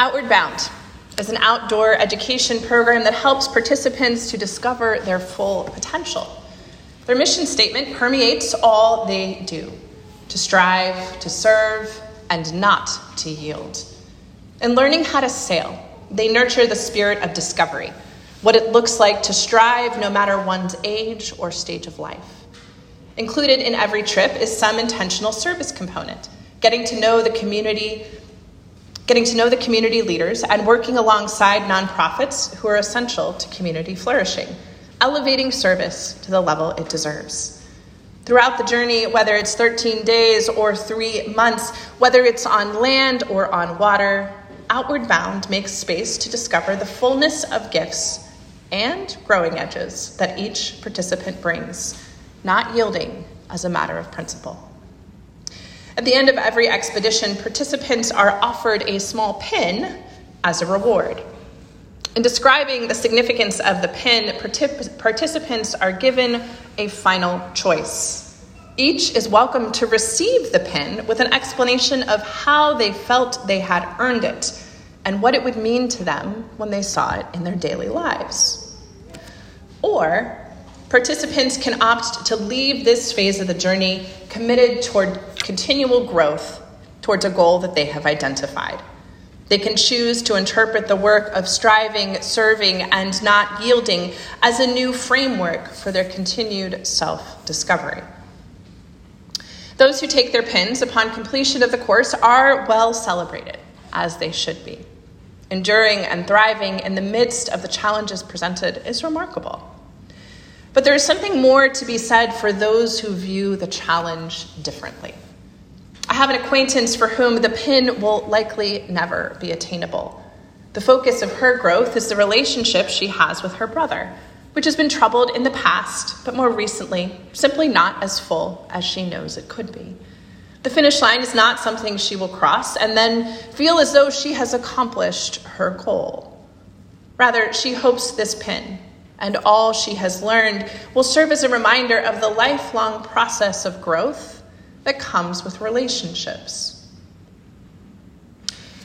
Outward Bound is an outdoor education program that helps participants to discover their full potential. Their mission statement permeates all they do to strive, to serve, and not to yield. In learning how to sail, they nurture the spirit of discovery, what it looks like to strive no matter one's age or stage of life. Included in every trip is some intentional service component, getting to know the community, getting to know the community leaders and working alongside nonprofits who are essential to community flourishing, elevating service to the level it deserves. Throughout the journey, whether it's 13 days or three months, whether it's on land or on water, Outward Bound makes space to discover the fullness of gifts and growing edges that each participant brings, not yielding as a matter of principle. At the end of every expedition, participants are offered a small pin as a reward. In describing the significance of the pin, participants are given a final choice. Each is welcome to receive the pin with an explanation of how they felt they had earned it and what it would mean to them when they saw it in their daily lives. Or participants can opt to leave this phase of the journey committed toward continual growth towards a goal that they have identified. They can choose to interpret the work of striving, serving, and not yielding as a new framework for their continued self discovery. Those who take their pins upon completion of the course are well celebrated, as they should be. Enduring and thriving in the midst of the challenges presented is remarkable. But there is something more to be said for those who view the challenge differently. I have an acquaintance for whom the pin will likely never be attainable. The focus of her growth is the relationship she has with her brother, which has been troubled in the past, but more recently, simply not as full as she knows it could be. The finish line is not something she will cross and then feel as though she has accomplished her goal. Rather, she hopes this pin and all she has learned will serve as a reminder of the lifelong process of growth that comes with relationships.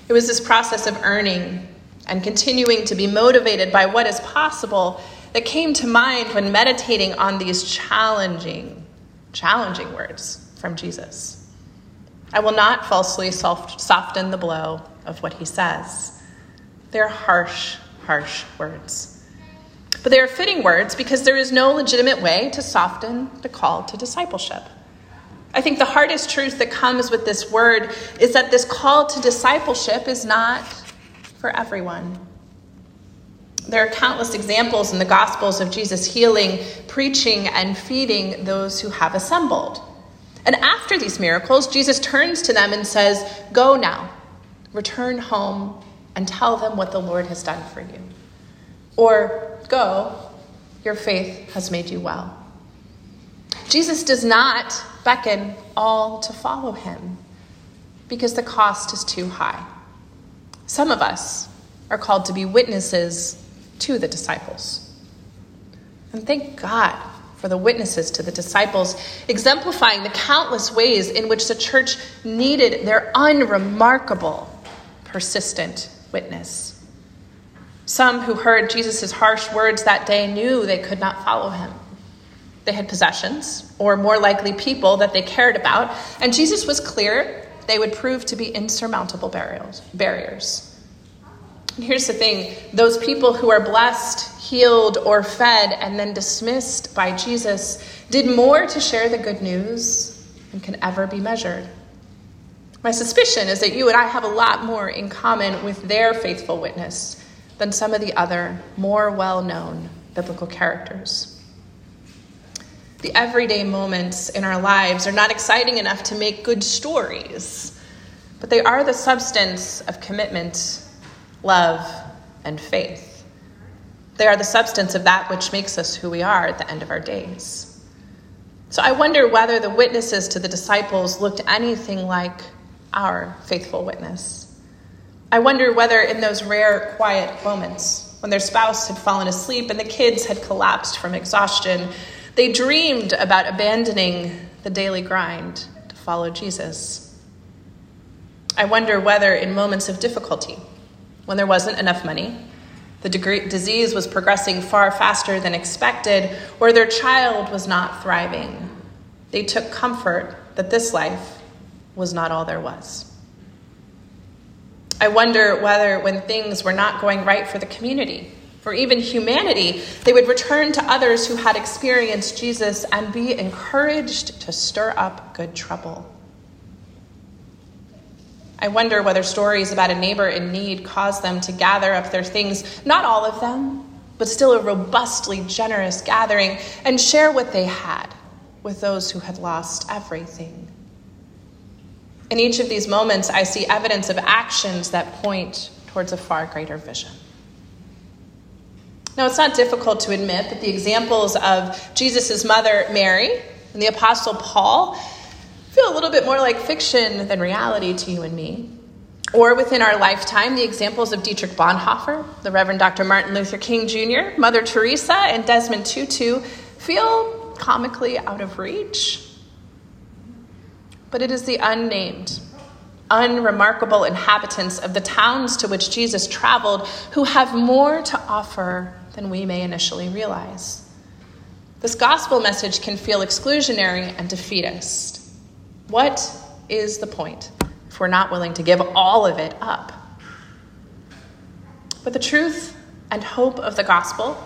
It was this process of earning and continuing to be motivated by what is possible that came to mind when meditating on these challenging, challenging words from Jesus. I will not falsely soften the blow of what he says. They're harsh, harsh words. But they are fitting words because there is no legitimate way to soften the call to discipleship. I think the hardest truth that comes with this word is that this call to discipleship is not for everyone. There are countless examples in the Gospels of Jesus healing, preaching, and feeding those who have assembled. And after these miracles, Jesus turns to them and says, Go now, return home, and tell them what the Lord has done for you. Or, Go, your faith has made you well. Jesus does not beckon all to follow him because the cost is too high. Some of us are called to be witnesses to the disciples. And thank God for the witnesses to the disciples, exemplifying the countless ways in which the church needed their unremarkable, persistent witness. Some who heard Jesus' harsh words that day knew they could not follow him. They had possessions, or more likely people that they cared about, and Jesus was clear they would prove to be insurmountable barriers. And here's the thing those people who are blessed, healed, or fed, and then dismissed by Jesus did more to share the good news than can ever be measured. My suspicion is that you and I have a lot more in common with their faithful witness than some of the other more well known biblical characters. The everyday moments in our lives are not exciting enough to make good stories, but they are the substance of commitment love, and faith. They are the substance of that which makes us who we are at the end of our days. So I wonder whether the witnesses to the disciples looked anything like our faithful witness. I wonder whether in those rare, quiet moments, when their spouse had fallen asleep and the kids had collapsed from exhaustion, they dreamed about abandoning the daily grind to follow Jesus. I wonder whether in moments of difficulty, when there wasn't enough money, the degree, disease was progressing far faster than expected, or their child was not thriving. They took comfort that this life was not all there was. I wonder whether, when things were not going right for the community, for even humanity, they would return to others who had experienced Jesus and be encouraged to stir up good trouble. I wonder whether stories about a neighbor in need cause them to gather up their things, not all of them, but still a robustly generous gathering, and share what they had with those who had lost everything. In each of these moments, I see evidence of actions that point towards a far greater vision. Now, it's not difficult to admit that the examples of Jesus' mother, Mary, and the Apostle Paul feel a little bit more like fiction than reality to you and me. Or within our lifetime, the examples of Dietrich Bonhoeffer, the Reverend Dr. Martin Luther King Jr., Mother Teresa, and Desmond Tutu feel comically out of reach. But it is the unnamed, unremarkable inhabitants of the towns to which Jesus traveled who have more to offer than we may initially realize. This gospel message can feel exclusionary and defeatist. What is the point if we're not willing to give all of it up? But the truth and hope of the gospel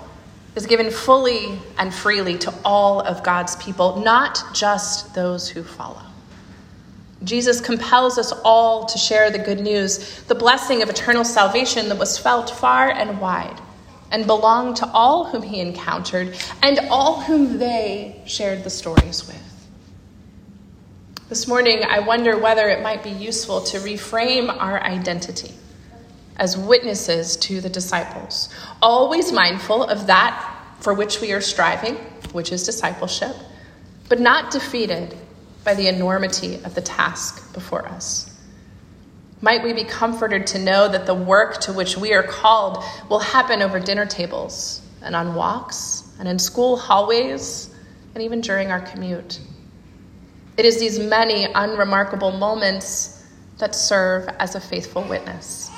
is given fully and freely to all of God's people, not just those who follow. Jesus compels us all to share the good news, the blessing of eternal salvation that was felt far and wide and belonged to all whom he encountered and all whom they shared the stories with. This morning, I wonder whether it might be useful to reframe our identity as witnesses to the disciples, always mindful of that for which we are striving, which is discipleship, but not defeated by the enormity of the task before us. Might we be comforted to know that the work to which we are called will happen over dinner tables and on walks and in school hallways and even during our commute? It is these many unremarkable moments that serve as a faithful witness.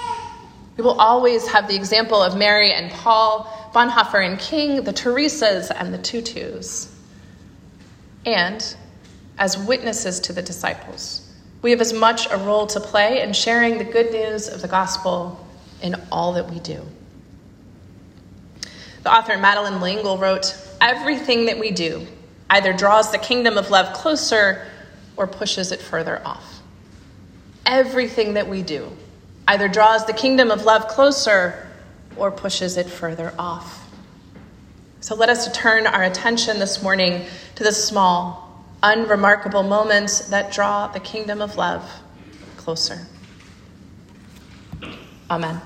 We will always have the example of Mary and Paul, Bonhoeffer and King, the Teresas and the Tutus. And as witnesses to the disciples, we have as much a role to play in sharing the good news of the gospel in all that we do. The author Madeleine L'Engle wrote Everything that we do, either draws the kingdom of love closer or pushes it further off. Everything that we do either draws the kingdom of love closer or pushes it further off. So let us turn our attention this morning to the small, unremarkable moments that draw the kingdom of love closer. Amen.